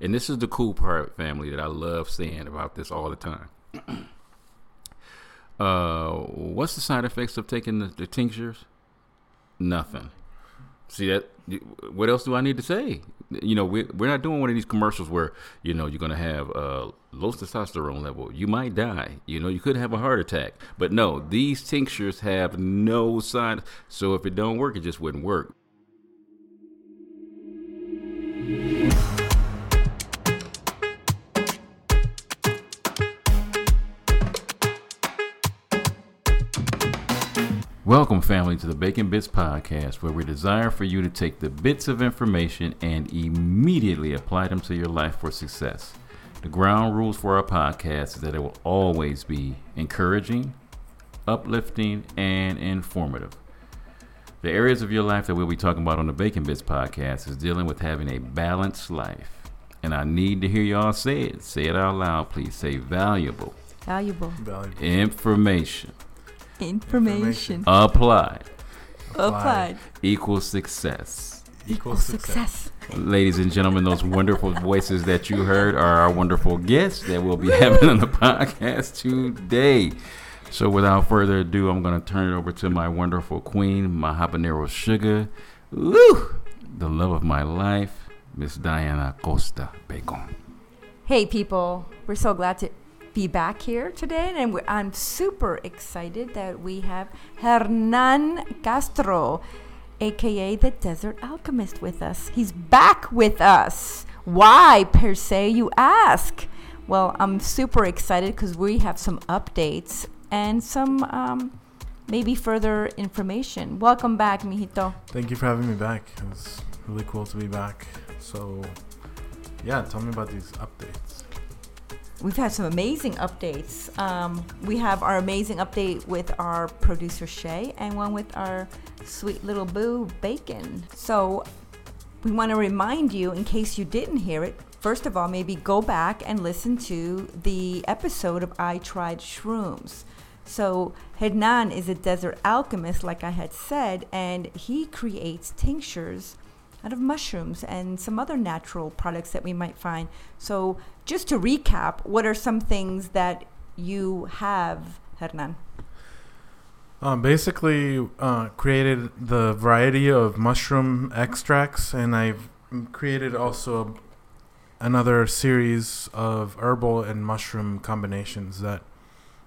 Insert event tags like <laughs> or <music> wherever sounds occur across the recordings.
and this is the cool part, family, that I love saying about this all the time. <clears throat> uh, what's the side effects of taking the, the tinctures? Nothing. See that? What else do I need to say? You know, we, we're not doing one of these commercials where you know you're gonna have a low testosterone level. You might die. You know, you could have a heart attack. But no, these tinctures have no side. So if it don't work, it just wouldn't work. Welcome, family, to the Bacon Bitz Podcast, where we desire for you to take the bits of information and immediately apply them to your life for success. The ground rules for our podcast is that it will always be encouraging, uplifting, and informative. The areas of your life that we'll be talking about on the Bacon Bitz Podcast is dealing with having a balanced life. And I need to hear y'all say it. Say it out loud, please. Say valuable. Valuable. Valuable. Information Information. applied Applied. equals success. Equal success. Ladies and gentlemen, those wonderful voices that you heard are our wonderful guests that we'll be <laughs> having on the podcast today. So, without further ado, I'm going to turn it over to my wonderful queen, my habanero sugar, woo, the love of my life, Miss Diana Costa Bacon. Hey, people. We're so glad to be back here today. And I'm super excited that we have Hernan Castro, aka the Desert Alchemist, with us. He's back with us. Why, per se, you ask? Well, I'm super excited because we have some updates and some um, maybe further information. Welcome back, mijito. Thank you for having me back. It was really cool to be back. So, yeah, tell me about these updates. We've had some amazing updates. Um, we have our amazing update with our producer Shay and one with our sweet little boo Bacon. So we want to remind you, in case you didn't hear it, first of all, maybe go back and listen to the episode of I Tried Shrooms. So Hernan is a desert alchemist, like I had said, and he creates tinctures out of mushrooms and some other natural products that we might find. So, just to recap, what are some things that you have, Hernan? Um, basically, uh, created the variety of mushroom extracts, and I've created also another series of herbal and mushroom combinations that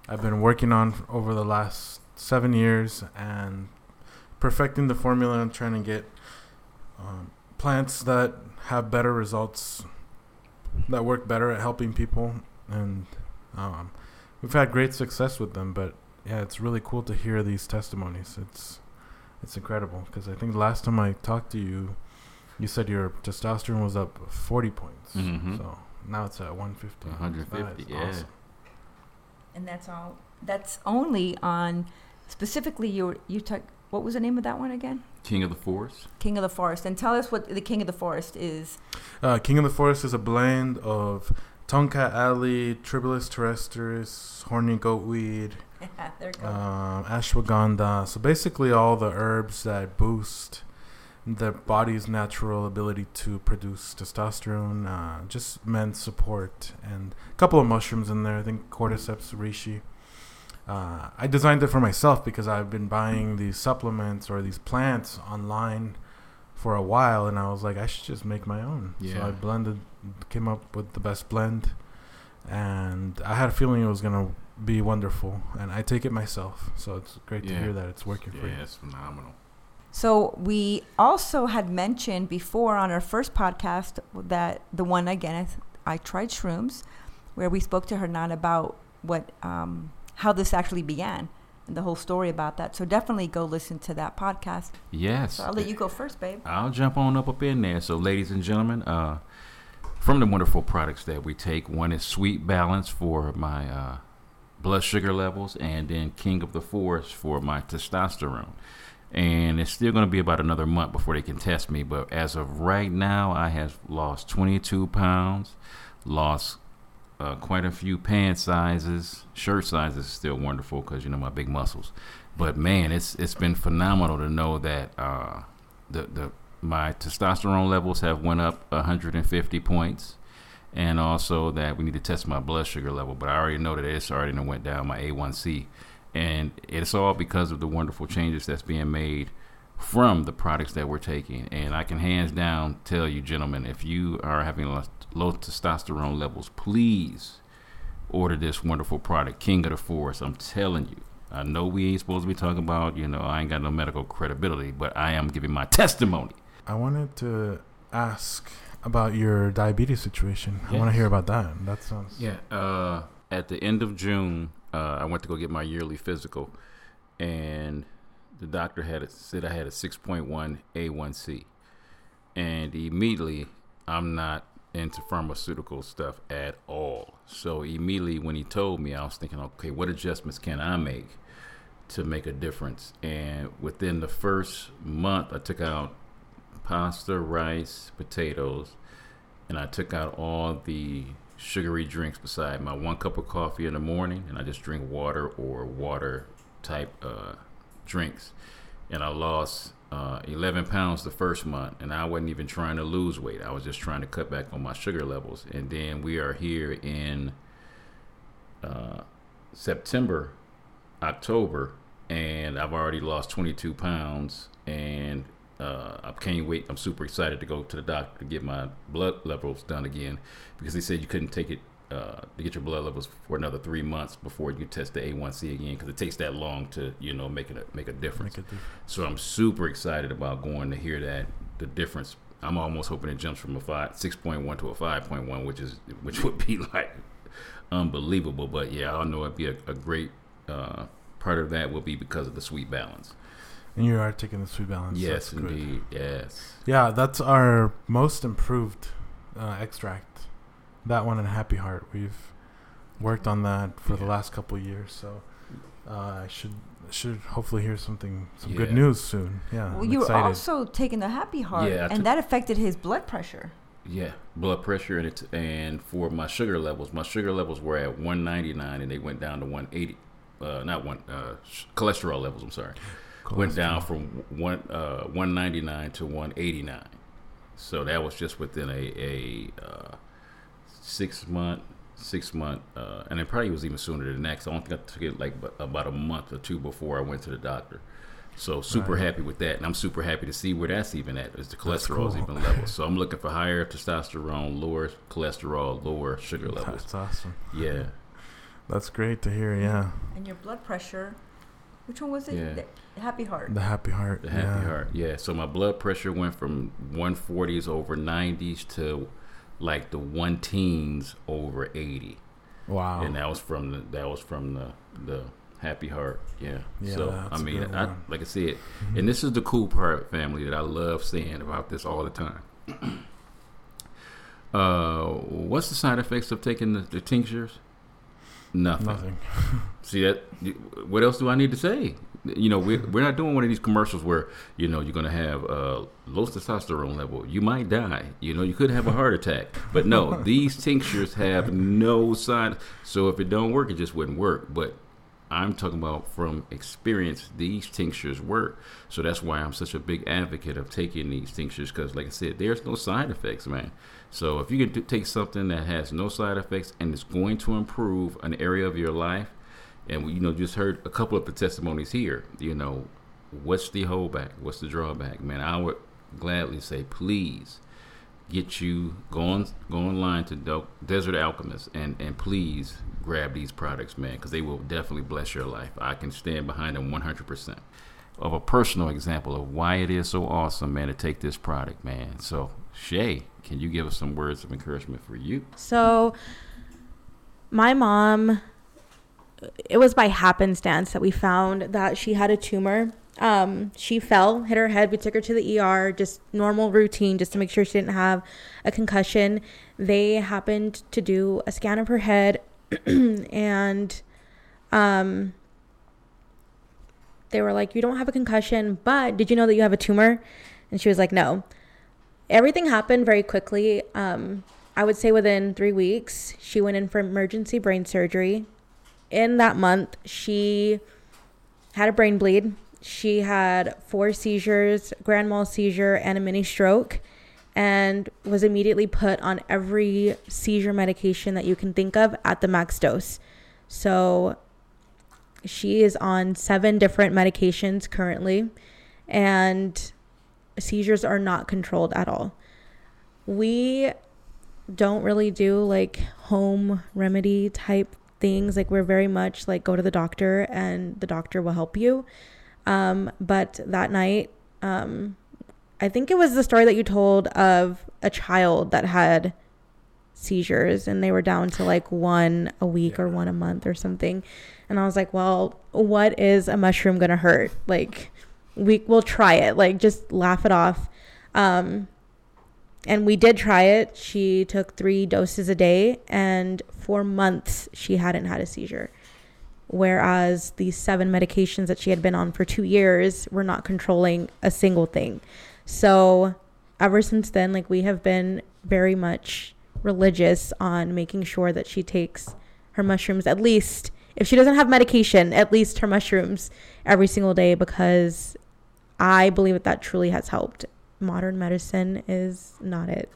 I've been working on over the last seven years and perfecting the formula and trying to get um, plants that have better results, that work better at helping people, and um, we've had great success with them. But yeah, it's really cool to hear these testimonies. It's it's incredible because I think last time I talked to you, you said your testosterone was up 40 points. Mhm. So now it's at 150. 150, That is yeah. awesome. And that's all. That's only on specifically your you took. What was the name of that one again? King of the Forest. King of the Forest. And tell us what the King of the Forest is. Uh, King of the Forest is a blend of Tongkat Ali, Tribulus terrestris, horny goatweed, <laughs> there you um, ashwagandha. So basically, all the herbs that boost the body's natural ability to produce testosterone, uh, just men's support, and a couple of mushrooms in there. I think cordyceps reishi. Uh, I designed it for myself because I've been buying these supplements or these plants online for a while, and I was like, I should just make my own. So I blended, came up with the best blend, and I had a feeling it was gonna be wonderful, and I take it myself. So it's great to hear that it's working for you. Yeah, it's phenomenal. So we also had mentioned before on our first podcast that the one again I, th- I tried shrooms, where we spoke to Hernan about what um, how this actually began and the whole story about that. So definitely go listen to that podcast. Yes. So I'll let you go first, babe. I'll jump on up up in there. So, ladies and gentlemen, uh, from the wonderful products that we take, one is Sweet Balance for my uh, blood sugar levels, and then King of the Forest for my testosterone. And it's still going to be about another month before they can test me. But as of right now, I have lost 22 pounds, lost uh, quite a few pant sizes. Shirt sizes still wonderful because you know my big muscles. But man, it's it's been phenomenal to know that uh, the the my testosterone levels have went up 150 points, and also that we need to test my blood sugar level. But I already know that it's already went down my A1C, and it's all because of the wonderful changes that's being made from the products that we're taking. And I can hands down tell you, gentlemen, if you are having low, testosterone levels, please order this wonderful product, King of the Forest. I'm telling you. I know we ain't supposed to be talking about, you know, I ain't got no medical credibility, but I am giving my testimony. I wanted to ask about your diabetes situation. I want to hear about that. That sounds Yeah. Uh, at the end of June, uh, I went to go get my yearly physical, and the doctor had it, said I had a 6.1 A1C, and immediately I'm not into pharmaceutical stuff at all. So immediately when he told me, I was thinking, okay, what adjustments can I make to make a difference? And within the first month, I took out pasta, rice, potatoes, and I took out all the sugary drinks beside my one cup of coffee in the morning, and I just drink water or water type uh, drinks. And I lost uh, 11 pounds the first month, and I wasn't even trying to lose weight. I was just trying to cut back on my sugar levels. And then we are here in uh, September, October, and I've already lost 22 pounds. And uh, I can't wait. I'm super excited to go to the doctor to get my blood levels done again because they said you couldn't take it uh, to get your blood levels for another three months before you test the A1C again because it takes that long to you know make it a, make a difference. make a difference. So I'm super excited about going to hear that the difference. I'm almost hoping it jumps from a five six point one to a five point one, which is which would be <laughs> like unbelievable. But yeah, I know it'd be a, a great uh, part of that will be because of the sweet balance. And you are taking the sweet balance. yes, That's good. indeed. Yes. Yeah, that's our most improved uh, extract. That one and Happy Heart. We've worked on that for the last couple of years, so uh, I should should hopefully hear something some good news soon. Yeah, Well, I'm you were also taking the happy heart, Yeah, and took- that affected his blood pressure. Yeah, blood pressure and it, and for my sugar levels, my sugar levels were at 199 and they went down to 180. Uh, not one uh, sh- cholesterol levels. I'm sorry, went down from one uh, 199 to 189. So that was just within a a uh, six month six month, uh, and it probably was even sooner than that. 'cause I don't think I took it like about a month or two before I went to the doctor. So super Right. happy with that, and I'm super happy to see where that's even at. Is the That's cholesterol's cool. even level? <laughs> So I'm looking for higher testosterone, lower cholesterol, lower sugar levels. That's awesome. Yeah, That's great to hear. Yeah, And your blood pressure, which one was it? Yeah. The happy heart. the Happy Heart. the happy yeah. heart. Yeah. So my blood pressure went from 140s over 90s to like the one teens over 80. Wow. and that was from the that was from the the happy heart yeah, Yeah, so i mean I, like i said Mhm. and this is the cool part family that i love saying about this all the time <clears throat> uh what's the side effects of taking the, the tinctures nothing. Nothing. <laughs> see that what else do i need to say? You know we're, we're not doing one of these commercials where you know you're going to have uh, low testosterone level. You might die. You know you could have a heart attack. But no <laughs> these tinctures have no side so if it don't work it just wouldn't work. But i'm talking about from experience these tinctures work. So that's why i'm such a big advocate of taking these tinctures because like i said there's no side effects man so if you can take something that has no side effects and it's going to improve an area of your life and we, you know just heard a couple of the testimonies here you know what's the holdback? What's the drawback? Man i would gladly say please get you go on go online to desert alchemist and and please grab these products man because they will definitely bless your life. I can stand behind them 100% of a personal example of why it is so awesome man to take this product man so shay can you give us some words of encouragement for you So, my mom, it was by happenstance that we found that she had a tumor. Um, she fell, hit her head. We took her to the ER, just normal routine, just to make sure she didn't have a concussion. They happened to do a scan of her head, <clears throat> and um, they were like, "You don't have a concussion, but did you know that you have a tumor?" And she was like, "No." Everything happened very quickly. Um, I would say within three weeks, she went in for emergency brain surgery. In that month, she had a brain bleed. She had four seizures, grand mal seizure, and a mini stroke. and was immediately put on every seizure medication that you can think of at the max dose. So she is on seven different medications currently, and seizures are not controlled at all. We don't really do like home remedy type things. Like we're very much like go to the doctor and the doctor will help you. Um, but that night, um, I think it was the story that you told of a child that had seizures and they were down to like one a week yeah. or one a month or something. And I was like, well, what is a mushroom going to hurt? Like, we will try it. Like, just laugh it off. Um, and we did try it. She took three doses a day, and for months she hadn't had a seizure. Whereas the seven medications that she had been on for two years were not controlling a single thing. So, ever since then, like we have been very much religious on making sure that she takes her mushrooms at least if she doesn't have medication, at least her mushrooms every single day because I believe that that truly has helped modern medicine is not it.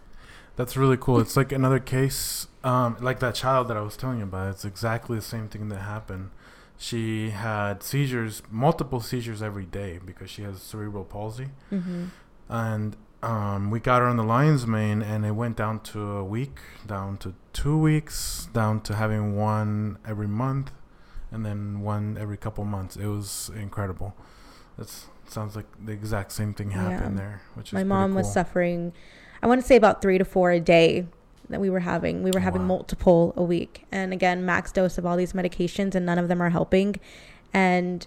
That's really cool. It's like another case, um, like that child that I was telling you about. It's exactly the same thing that happened. She had seizures, multiple seizures every day because she has cerebral palsy, mm-hmm. and um, we got her on the lion's mane, and it went down to a week, down to two weeks, down to having one every month, and then one every couple months. It was incredible. That's sounds like the exact same thing happened yeah. there. Which my mom cool. was suffering. I want to say about three to four a day that we were having. We were having wow. multiple a week, and again, max dose of all these medications, and none of them are helping. And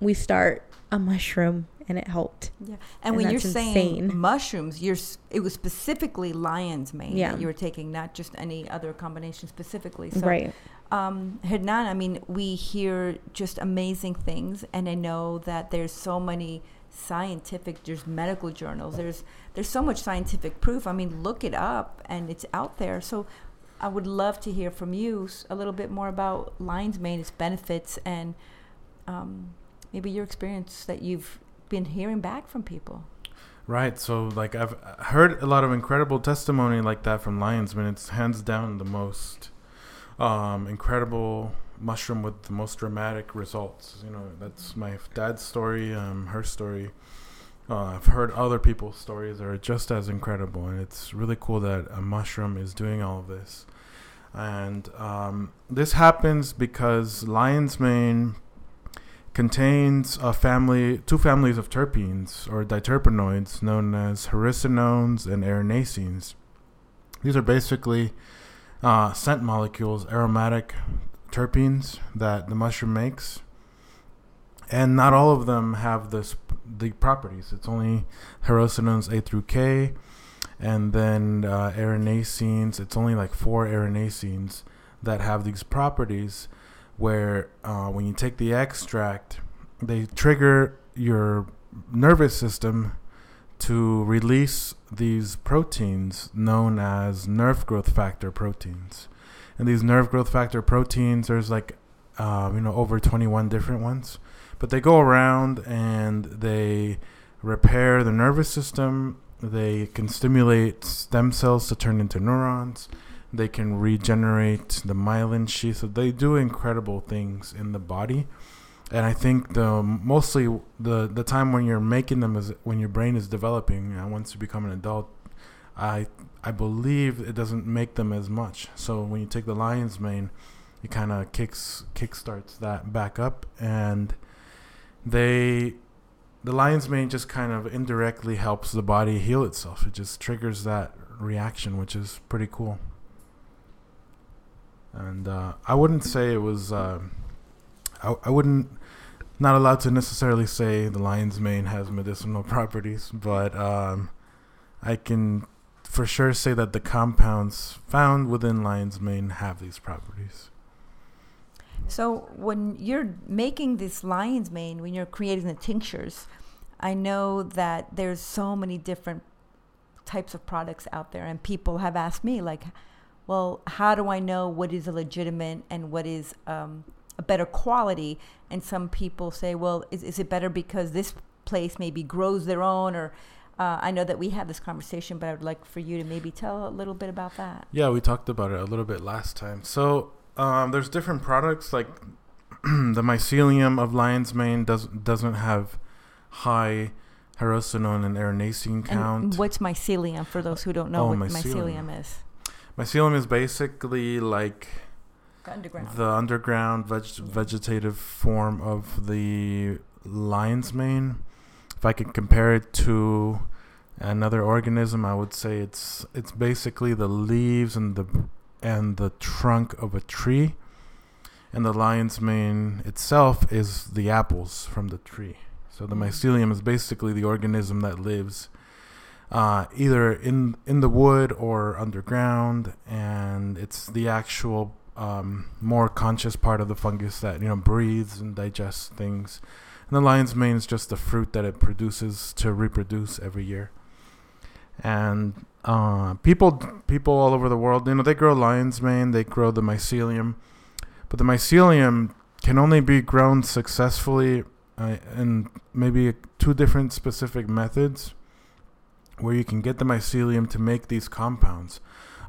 we start a mushroom, and it helped. Yeah, and, and when you're insane. saying mushrooms, you're it was specifically lion's mane yeah. that you were taking, not just any other combination specifically. So, right um, Hernan, I mean, we hear just amazing things, and I know that there's so many scientific, there's medical journals, there's there's so much scientific proof. I mean, look it up, and it's out there. So, I would love to hear from you a little bit more about lion's mane, its benefits, and um, maybe your experience that you've been hearing back from people. Right. So, like, I've heard a lot of incredible testimony like that from lion's mane. It's hands down the most um, incredible mushroom with the most dramatic results. You know, that's my dad's story, um, her story. Uh, I've heard other people's stories that are just as incredible, and it's really cool that a mushroom is doing all of this. And um, this happens because lion's mane contains a family, two families of terpenes or diterpenoids known as hericenones and erinacines. These are basically uh, scent molecules, aromatic terpenes that the mushroom makes, and not all of them have this the properties. It's only hericenones A through K, and then uh, erinacines. It's only like four erinacines that have these properties, where uh, when you take the extract, they trigger your nervous system to release these proteins known as nerve growth factor proteins. And these nerve growth factor proteins, there's like, uh, you know, over 21 different ones. But they go around and they repair the nervous system. They can stimulate stem cells to turn into neurons. They can regenerate the myelin sheath. So they do incredible things in the body and I think the mostly the the time when you're making them is when your brain is developing. And once you become an adult, I I believe it doesn't make them as much. So when you take the lion's mane, it kind of kicks kick starts that back up, and they the lion's mane just kind of indirectly helps the body heal itself. It just triggers that reaction, which is pretty cool. And uh, I wouldn't say it was. Uh, I, I wouldn't not allowed to necessarily say the lion's mane has medicinal <laughs> properties, but um, I can for sure say that the compounds found within lion's mane have these properties. So when you're making this lion's mane, when you're creating the tinctures, I know that there's so many different types of products out there, and people have asked me like, well, how do I know what is a legitimate and what is um, a better quality. And some people say, well, is, is it better because this place maybe grows their own or Uh, I know that we had this conversation, but I would like for you to maybe tell a little bit about that. Yeah, we talked about it a little bit last time. So um, there's different products like <clears throat> the mycelium of lion's mane does doesn't have high hericenone and erinacine count. And what's mycelium for those who don't know Oh, what mycelium. mycelium is? Mycelium is basically like The underground. the underground veg- vegetative form of the lion's mane. If I could compare it to another organism, I would say it's it's basically the leaves and the and the trunk of a tree, and the lion's mane itself is the apples from the tree. So the Mm. mycelium is basically the organism that lives uh, either in in the wood or underground, and it's the actual um, more conscious part of the fungus that you know breathes and digests things. And the lion's mane is just the fruit that it produces to reproduce every year. And uh, people people all over the world, you know, they grow lion's mane, they grow the mycelium, but the mycelium can only be grown successfully uh, in maybe two different specific methods where you can get the mycelium to make these compounds.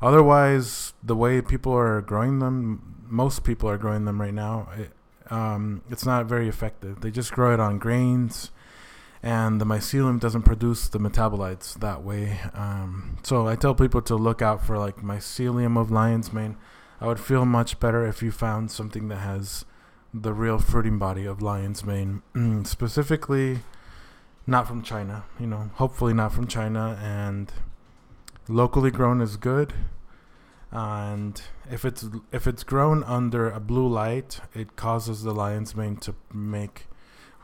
Otherwise, the way people are growing them, most people are growing them right now, it, um, it's not very effective. They just grow it on grains, and the mycelium doesn't produce the metabolites that way. Um, so I tell people to look out for like mycelium of lion's mane. I would feel much better if you found something that has the real fruiting body of lion's mane, <clears throat> specifically not from China. You know, hopefully not from China, and locally grown is good. And if it's if it's grown under a blue light, it causes the lion's mane to make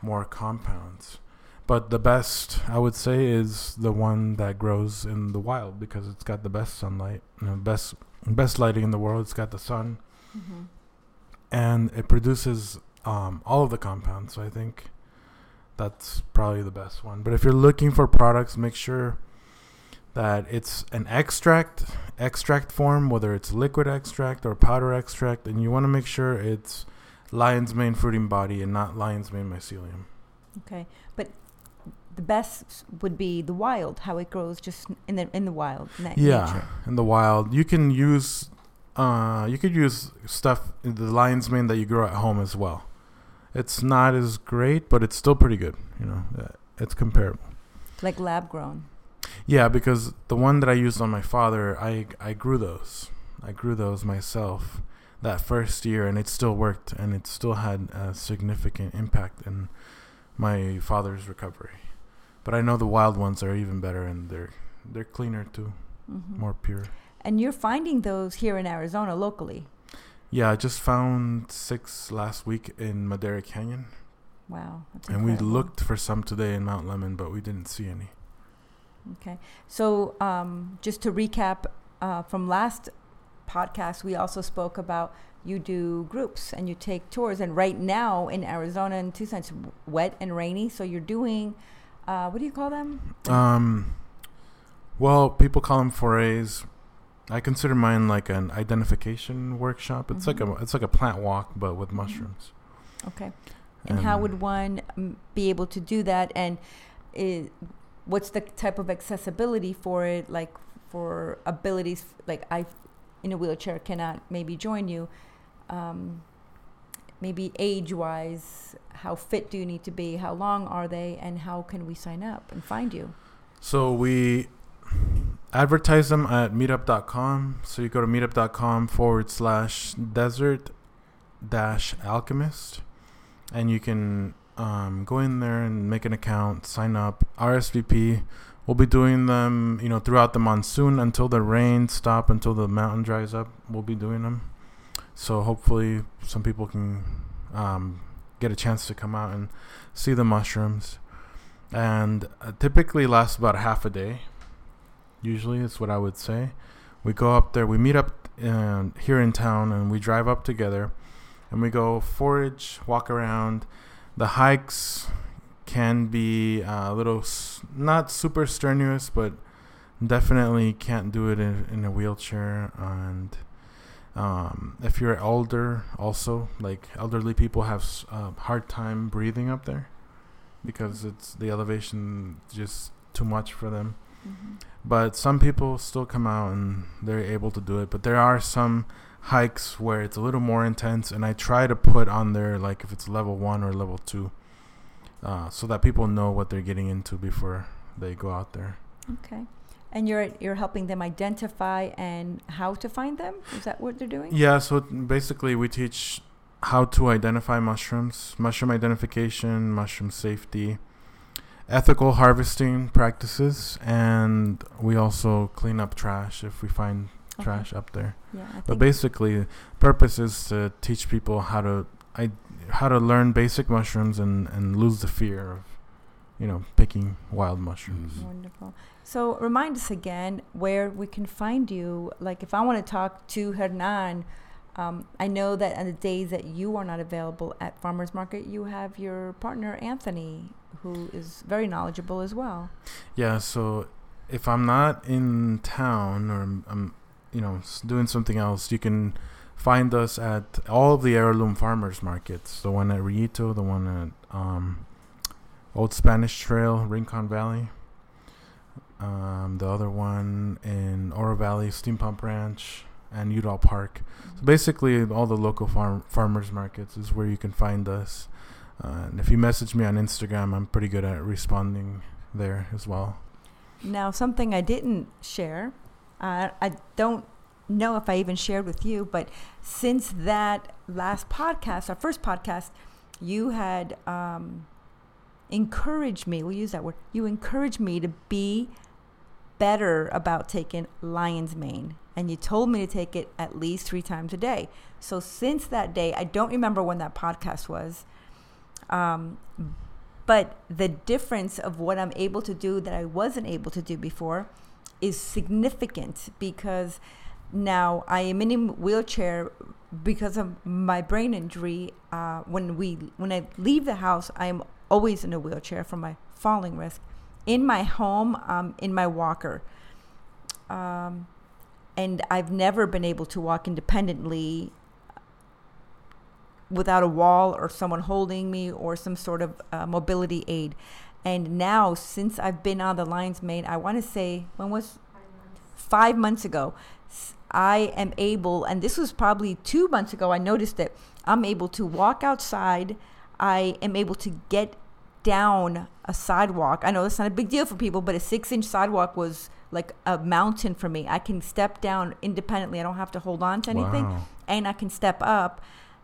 more compounds. But the best I would say is the one that grows in the wild because it's got the best sunlight, you know, best best lighting in the world. It's got the sun, Mhm. and it produces um, all of the compounds. So I think that's probably the best one. But if you're looking for products, make sure that it's an extract extract form, whether it's liquid extract or powder extract, and you want to make sure it's lion's mane fruiting body and not lion's mane mycelium. Okay, but the best would be the wild, how it grows just in the in the wild. In Yeah, nature. in the wild, you can use uh, you could use stuff the lion's mane that you grow at home as well. It's not as great, but it's still pretty good. You know, uh, it's comparable. like lab grown. Yeah, because the one that I used on my father, I I grew those. I grew those myself that first year, and it still worked, and it still had a significant impact in my father's recovery. But I know the wild ones are even better, and they're they're cleaner too, Mhm. more pure. And you're finding those here in Arizona locally. Yeah, I just found six last week in Madera Canyon, Wow, and we looked for some today in Mount Lemmon, but we didn't see any. Okay, so um, just to recap uh, from last podcast, we also spoke about you do groups and you take tours. And right now in Arizona and Tucson, it's wet and rainy, so you're doing uh, what do you call them? Um, well, people call them forays. I consider mine like an identification workshop. It's like a it's like a plant walk, but with mushrooms. Okay. And how would one um, be able to do that? And i what's the type of accessibility for it? Like for abilities, like I, in a wheelchair, cannot maybe join you. Um, maybe age-wise, how fit do you need to be? How long are they? And how can we sign up and find you? So we advertise them at meetup.com. So you go to meetup.com forward slash desert dash alchemist, and you can um, go in there and make an account, sign up, RSVP. We'll be doing them, you know, throughout the monsoon until the rain stop, until the mountain dries up. We'll be doing them. So hopefully, some people can um, get a chance to come out and see the mushrooms. And uh, typically lasts about half a day. Usually, is what I would say. We go up there. We meet up uh, here in town, and we drive up together, and we go forage, walk around. The hikes can be uh, a little not super strenuous, but definitely can't do it in, in a wheelchair. And um, if you're older, also like elderly people have a hard time breathing up there because it's the elevation just too much for them. But some people still come out and they're able to do it. But there are some hikes where it's a little more intense, and I try to put on there like if it's level one or level two, uh, so that people know what they're getting into before they go out there. Okay. And you're you're helping them identify and how to find them. Is that what they're doing? Yeah, so basically we teach how to identify mushrooms, mushroom identification, mushroom safety, ethical harvesting practices, and we also clean up trash if we find Okay. trash up there. Yeah. I But basically, purpose is to teach people how to I how to learn basic mushrooms and and lose the fear of you know picking wild mushrooms. Mhm. Wonderful. So remind us again where we can find you. Like if I want to talk to Hernan, um, I know that on the days that you are not available at farmers market, you have your partner Anthony, who is very knowledgeable as well. Yeah, so if I'm not in town or I'm, I'm you know s- doing something else, you can find us at all of the heirloom farmers markets. The one at Rillito, the one at um, Old Spanish Trail, Rincon Valley. Um, the other one in Oro Valley, Steam Pump Ranch, and Udall Park. So basically, all the local farm farmers markets is where you can find us. And if you message me on Instagram, I'm pretty good at responding there as well. Now, something I didn't share, uh, I don't know if I even shared with you, but since that last podcast, our first podcast, you had um, encouraged me, we'll use that word, you encouraged me to be better about taking lion's mane. And you told me to take it at least three times a day. So since that day, I don't remember when that podcast was. Um, but the difference of what I'm able to do that I wasn't able to do before is significant because now I am in a wheelchair because of my brain injury. Uh, when we when I leave the house, I am always in a wheelchair for my falling risk. In my home, um, in my walker, um, and I've never been able to walk independently without a wall or someone holding me or some sort of uh, mobility aid. And now, since I've been on the Lion's Mane, I want to say, when was five months ago, I am able, and this was probably two months ago, I noticed that I'm able to walk outside. I am able to get down a sidewalk. I know that's not a big deal for people, but a six inch sidewalk was like a mountain for me. I can step down independently. I don't have to hold on to anything Wow. and I can step up.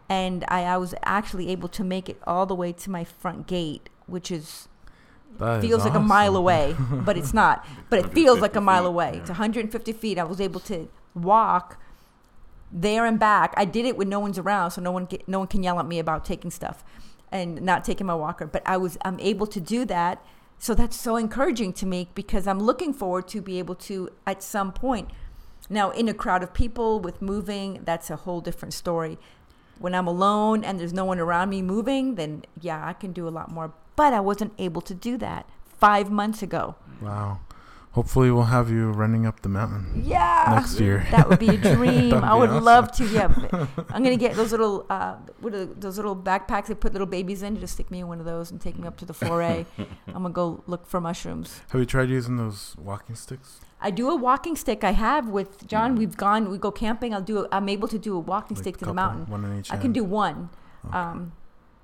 And I, I was actually able to make it all the way to my front gate, which is That is feels like a mile away, but it's not. <laughs> But it feels like a mile feet, away. yeah. It's 150 feet. I was able to walk there and back. I did it when no one's around, so no one get, no one can yell at me about taking stuff and not taking my walker. But I was I'm able to do that. So that's so encouraging to me because I'm looking forward to be able to at some point. Now in a crowd of people with moving, that's a whole different story. When I'm alone and there's no one around me moving, then yeah, I can do a lot more. But I wasn't able to do that five months ago. Wow. Hopefully, we'll have you running up the mountain Yeah. next year. That would be a <laughs> dream. I would awesome. love to. Yeah, <laughs> I'm gonna get those little, uh, what are those little backpacks they put little babies in. Just stick me in one of those and take me up to the foray. <laughs> I'm gonna go look for mushrooms. Have you tried using those walking sticks? I do a walking stick. I have with John. Mhm. We've gone. We go camping. I'll do. A, I'm able to do a walking Like stick to the mountain. One in each. I can do one, Okay. um,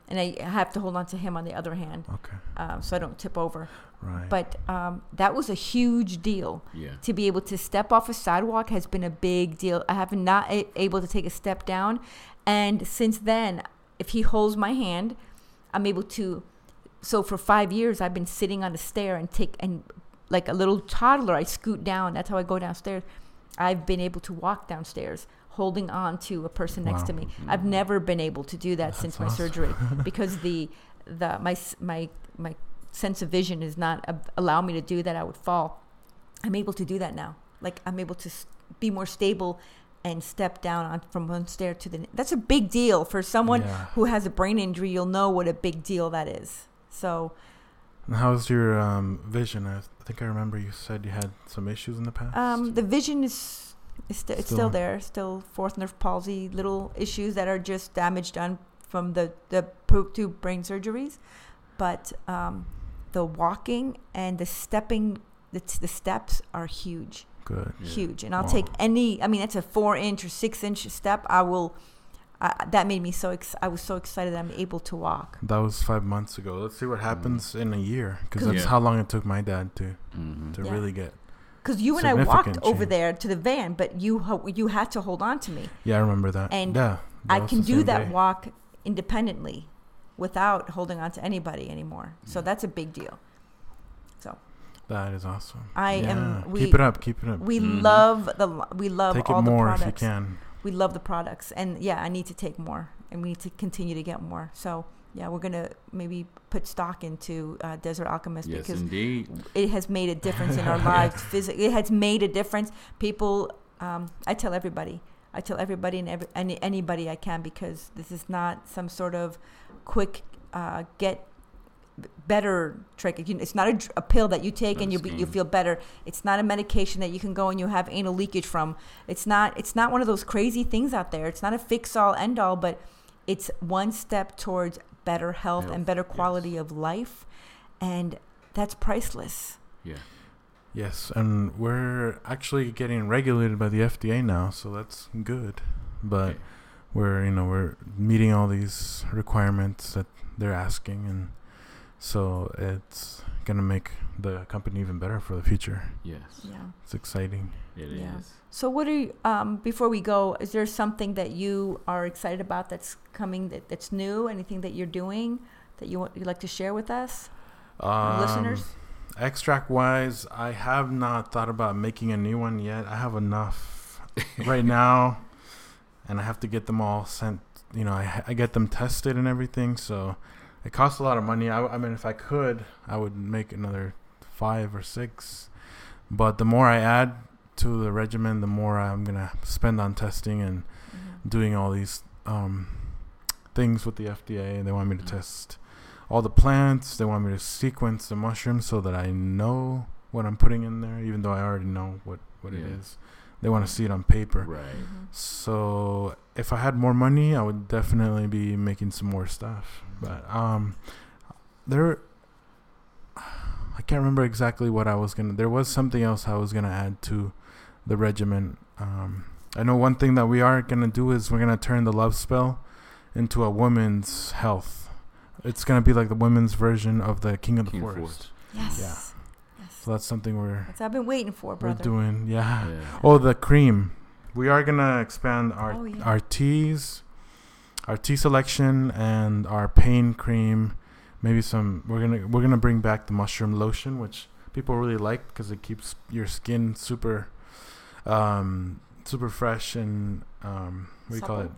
and I have to hold on to him on the other hand, okay. um, so I don't tip over. Right. But um, that was a huge deal. Yeah. to be able to step off a sidewalk has been a big deal. I have not a- able to take a step down, and since then, if he holds my hand, I'm able to. So for five years, I've been sitting on a stair and take and like a little toddler, I scoot down. That's how I go downstairs. I've been able to walk downstairs holding on to a person next Wow. to me. I've never been able to do that since my awesome. surgery <laughs> because the the my my my sense of vision is not uh, allow me to do that. I would fall. I'm able to do that now. Like I'm able to be more stable and step down on, from one stair to the. ne- That's a big deal for someone Yeah. who has a brain injury. You'll know what a big deal that is. So And how's your um, vision? I think I remember you said you had some issues in the past. um, the vision is. is st- it's Still- there. Still fourth nerve palsy, little issues that are just damage done from the the poop tube brain surgeries, but um, the walking and the stepping, the, t- the steps are huge, Good. Yeah. huge. And I'll Wow. take any. I mean, that's a four inch or six inch step. I will. Uh, that made me so. Ex- I was so excited that I'm able to walk. That was five months ago. Let's see what happens in a year, because that's Yeah. how long it took my dad to hmm to Yeah. really get. Because you and I walked Significant over there to the van, but you ho- you had to hold on to me. Yeah, I remember that. And yeah, I that was can do that day. walk independently without holding on to anybody anymore. So Yeah. that's a big deal. So that is awesome. I yeah. am- we- keep it up. Keep it up. We Mhm. love the we love Take all it the products. if you can. We love the products, and yeah, I need to take more, and we need to continue to get more. So yeah, we're gonna maybe put stock into uh, Desert Alchemist Yes, because indeed. it has made a difference in our <laughs> lives. Physically, it has made a difference. People, um, I tell everybody, I tell everybody and every, any, anybody I can because this is not some sort of quick uh, get better trick. It's not a, a pill that you take Not and you be, you feel better. It's not a medication that you can go and you have anal leakage from. It's not it's not one of those crazy things out there. It's not a fix all end all, but it's one step towards better health, and Health, better yes. quality of life, and that's priceless. Yeah. Yes, and we're actually getting regulated by the FDA now, so that's good. But Okay. we're you know we're meeting all these requirements that they're asking, and so it's gonna make the company even better for the future. Yes. Yeah. It's exciting. It is. Yeah. So, what are you, um, before we go, is there something that you are excited about that's coming that, that's new? Anything that you're doing that you want, you'd like to share with us, Um, listeners? Extract wise, I have not thought about making a new one yet. I have enough <laughs> right now, and I have to get them all sent. You know, I, I get them tested and everything, so it costs a lot of money. I, I mean, if I could, I would make another five or six. But the more I add to the regimen, the more I'm gonna spend on testing and Mhm. doing all these um, things with the FDA. and They want me to Mhm. test all the plants. They want me to sequence the mushrooms so that I know what I'm putting in there, even though I already know what, what it Yeah. is. They want to see it on paper. Right. Mhm. So if I had more money, I would definitely be making some more stuff. But um, there, I can't remember exactly what I was gonna. There was something else I was gonna add to the regimen. Um, I know one thing that we are gonna do is we're gonna turn the love spell into a woman's health. It's gonna be like the women's version of the King of the King of Forest. Yes. Yeah. Yes. So that's something we're That's what I've been waiting for, we're doing. Yeah. Yeah. Oh, the cream. We are gonna expand our Oh, yeah. our teas, our tea selection, and our pain cream. Maybe some. We're gonna we're gonna bring back the mushroom lotion, which people really like because it keeps your skin super, um, super fresh and um, what do you call it?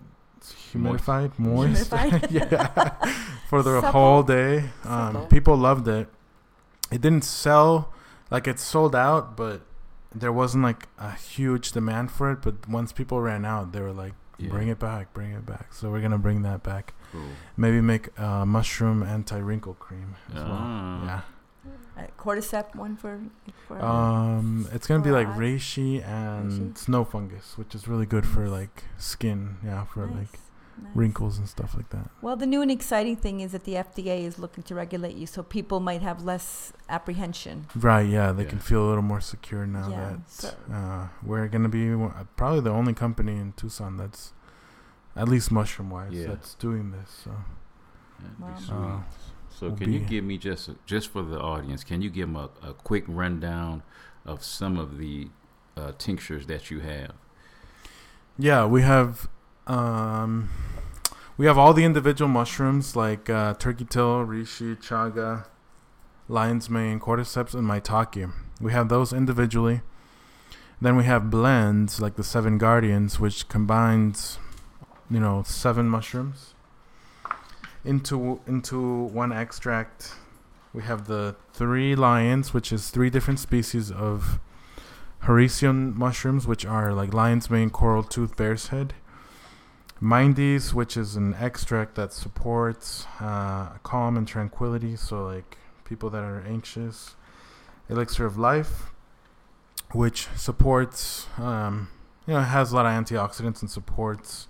Supple? It's humidified, moist. Humidified? <laughs> yeah, <laughs> for the Supple? whole day. Um, people loved it. It didn't sell like it sold out, but there wasn't like a huge demand for it. But once people ran out, they were like, Yeah. "Bring it back, bring it back." So we're gonna bring that back. Cool. Maybe make uh, mushroom anti wrinkle cream as Ah. well. Yeah. Uh, cordyceps one for. for Um, it's gonna be like eyes? reishi and Reishi? snow fungus, which is really good for like skin. Yeah, for Nice, like nice. wrinkles and stuff like that. Well, the new and exciting thing is that the FDA is looking to regulate you, so people might have less apprehension. Right, yeah, they Yeah. can feel a little more secure now Yeah, that so- uh, we're gonna be one- uh, probably the only company in Tucson that's, at least mushroom wise, Yeah. that's doing this. So That'd Wow. Uh, so can you give me just just for the audience? Can you give them a, a quick rundown of some of the uh, tinctures that you have? yeah, we have, um, we have all the individual mushrooms like uh, turkey tail, reishi, chaga, lion's mane, cordyceps, and maitake. We have those individually. Then we have blends like the Seven Guardians, which combines, you know, seven mushrooms into into one extract. We have the three lions, which is three different species of Hericium mushrooms, which are like lion's mane, coral tooth, bear's head. Mindies, which is an extract that supports uh, calm and tranquility, so like people that are anxious. Elixir of life, which supports, um, you know, has a lot of antioxidants and supports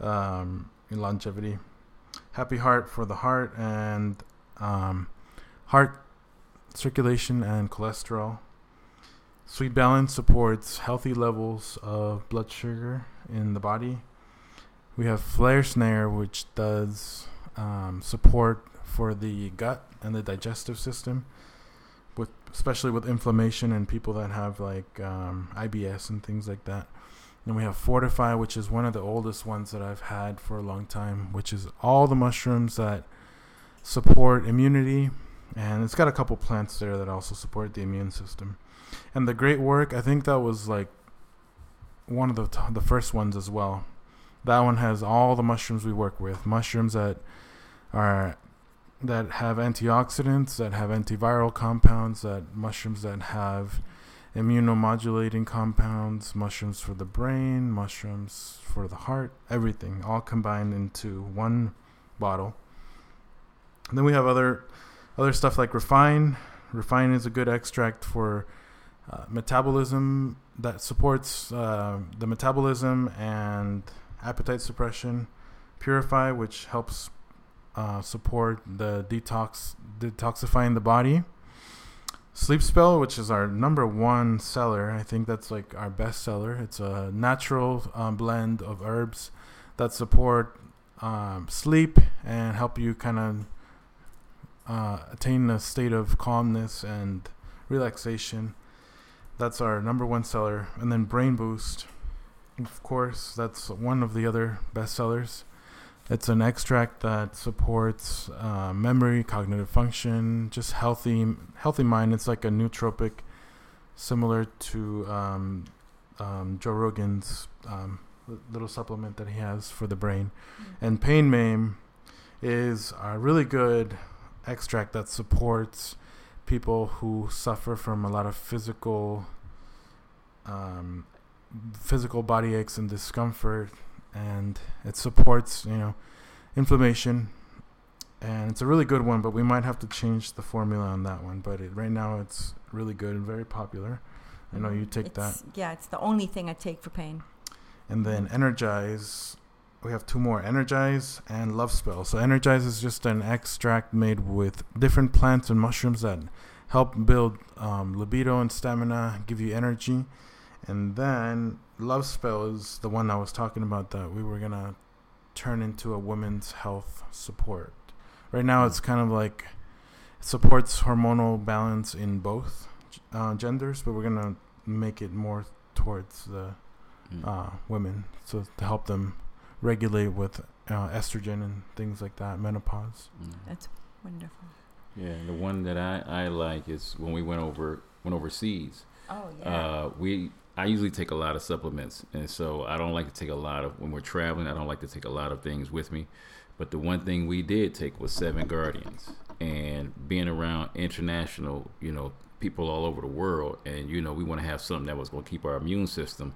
um, longevity. Happy Heart for the heart and um, heart circulation and cholesterol. Sweet Balance supports healthy levels of blood sugar in the body. We have Flare Snare, which does um, support for the gut and the digestive system, with especially with inflammation and people that have like um, IBS and things like that. Then we have Fortify, which is one of the oldest ones that I've had for a long time, which is all the mushrooms that support immunity, and it's got a couple plants there that also support the immune system. And the great work, I think that was like one of the t- the first ones as well. That one has all the mushrooms we work with, mushrooms that are that have antioxidants, that have antiviral compounds, that mushrooms that have immunomodulating compounds, mushrooms for the brain, mushrooms for the heart, everything all combined into one bottle. And then we have other other stuff like refine. Refine is a good extract for uh, metabolism that supports uh, the metabolism and appetite suppression. Purify, which helps uh, support the detox, detoxifying the body. Sleep Spell, which is our number one seller, I think that's like our best seller. It's a natural um, blend of herbs that support um, sleep and help you kind of uh, attain a state of calmness and relaxation. That's our number one seller. And then Brain Boost, of course, that's one of the other best sellers. It's an extract that supports uh, memory, cognitive function, just healthy, healthy mind. It's like a nootropic, similar to um, um, Joe Rogan's um, little supplement that he has for the brain. Mm-hmm. And Pain Mame is a really good extract that supports people who suffer from a lot of physical, um, physical body aches and discomfort and it supports you know inflammation. And it's a really good one but we might have to change the formula on that one. But it, right now it's really good and very popular. I know you take that. Yeah, it's the only thing I take for pain. and then energize. We have two more. Energize and love spell. So energize is just an extract made with different plants and mushrooms that help build um, libido and stamina give you energy. And then love spell is the one i was talking about that we were gonna turn into a women's health support right now it's kind of like it supports hormonal balance in both uh, genders but we're gonna make it more towards the Mm. uh, women, so to help them regulate with uh, estrogen and things like that, menopause. Mm. That's wonderful. Yeah, the one that I, I like is when we went over went overseas. Oh Uh, we I usually take a lot of supplements, and so I don't like to take a lot of when we're traveling. I don't like to take a lot of things with me. But the one thing we did take was Seven Guardians, and being around international, you know, people all over the world, and you know, we want to have something that was going to keep our immune system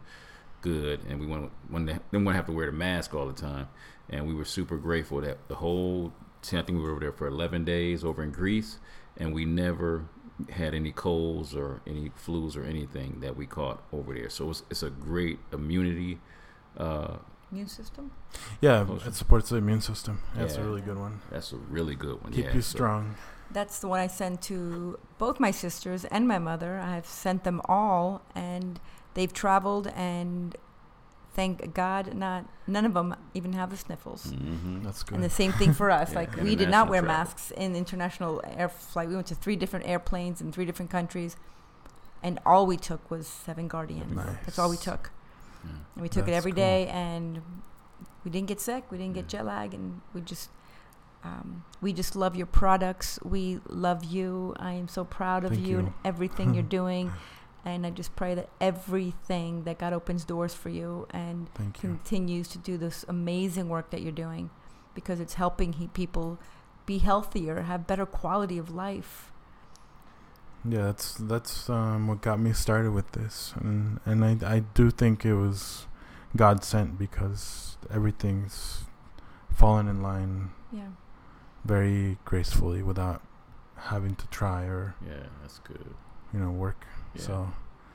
good, and we want when they didn't want to have to wear the mask all the time. And we were super grateful that the whole I think we were over there for eleven days over in Greece, and we never had any colds or any flus or anything that we caught over there. So it's, it's a great immunity. Uh, Immune system. Yeah, Lotion. it supports the immune system. That's a really good one. that's a really good one. Keep yeah, you so- strong. That's the one I sent to both my sisters and my mother. I've sent them all, and they've traveled, and thank God, not none of them even have the sniffles. Mhm. That's good. And the same thing for us. <laughs> Yeah, like we did not wear travel. masks in international air flight. We went to three different airplanes in three different countries, and all we took was Seven Guardians. That's all we took, Yeah. and we took it That's every cool. day, and we didn't get sick. We didn't get Yeah. jet lag, and we just. Um, we just love your products. We love you. I am so proud of Thank you, and everything you're <laughs> doing. And I just pray that everything that God opens doors for you and Thank you. continues to do this amazing work that you're doing because it's helping he, people be healthier, have better quality of life. Yeah, that's that's um, what got me started with this, and and I I do think it was God sent because everything's fallen in line Yeah. very gracefully without having to try or Yeah, that's good. you know work. Yeah. So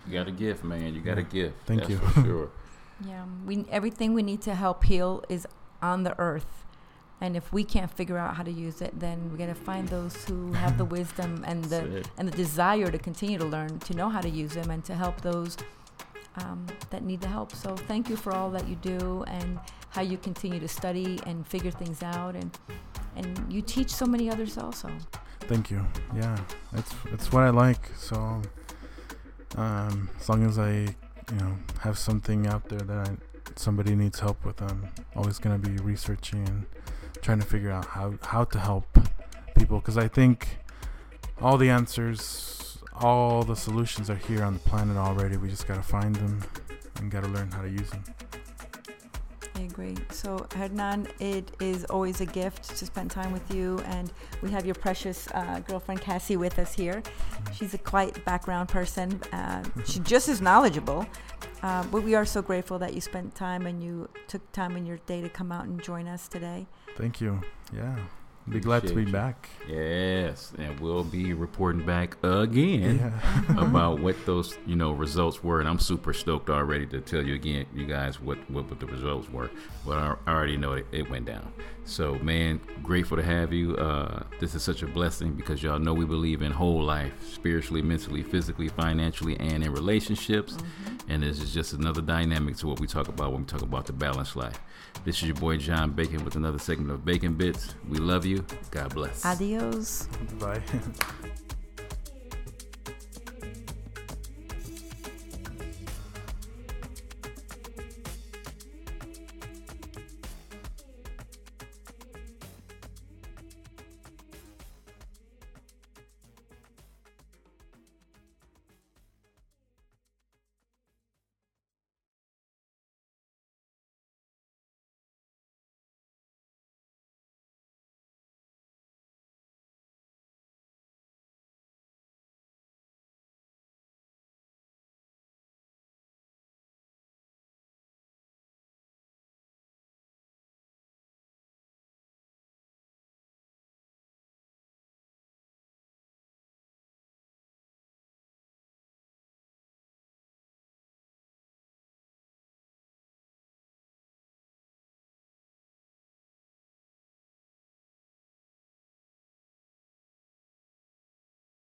You got a gift, man. You got a gift. Thank That's you. For sure. <laughs> Yeah. We everything we need to help heal is on the earth. And if we can't figure out how to use it, then we got to find those who have the <laughs> wisdom and the and the desire to continue to learn, to know how to use them, and to help those um, that need the help. So thank you for all that you do and how you continue to study and figure things out, and and you teach so many others also. Thank you. Yeah, it's it's what I like. So, um, as long as I, you know, have something out there that I, somebody needs help with, I'm always gonna be researching and trying to figure out how how to help people. Because I think all the answers, all the solutions are here on the planet already. We just gotta find them and gotta learn how to use them. I agree. So, Hernan, it is always a gift to spend time with you. And we have your precious uh, girlfriend, Cassie, with us here. She's a quite background person. Uh, she's just as knowledgeable. Uh, but we are so grateful that you spent time and you took time in your day to come out and join us today. Thank you. Yeah, be glad to be you. back. Yes, and we'll be reporting back again. Yeah. <laughs> about what those you know results were, and I'm super stoked already to tell you again, you guys, what what, what the results were. But I, I already know it, it went down. So man, grateful to have you. Uh, this is such a blessing because y'all know we believe in whole life, spiritually, mentally, physically, financially, and in relationships. And this is just another dynamic to what we talk about when we talk about the balanced life. This is your boy John Bacon with another segment of Bacon Bitz. We love you. God bless. Adios. Bye. <laughs>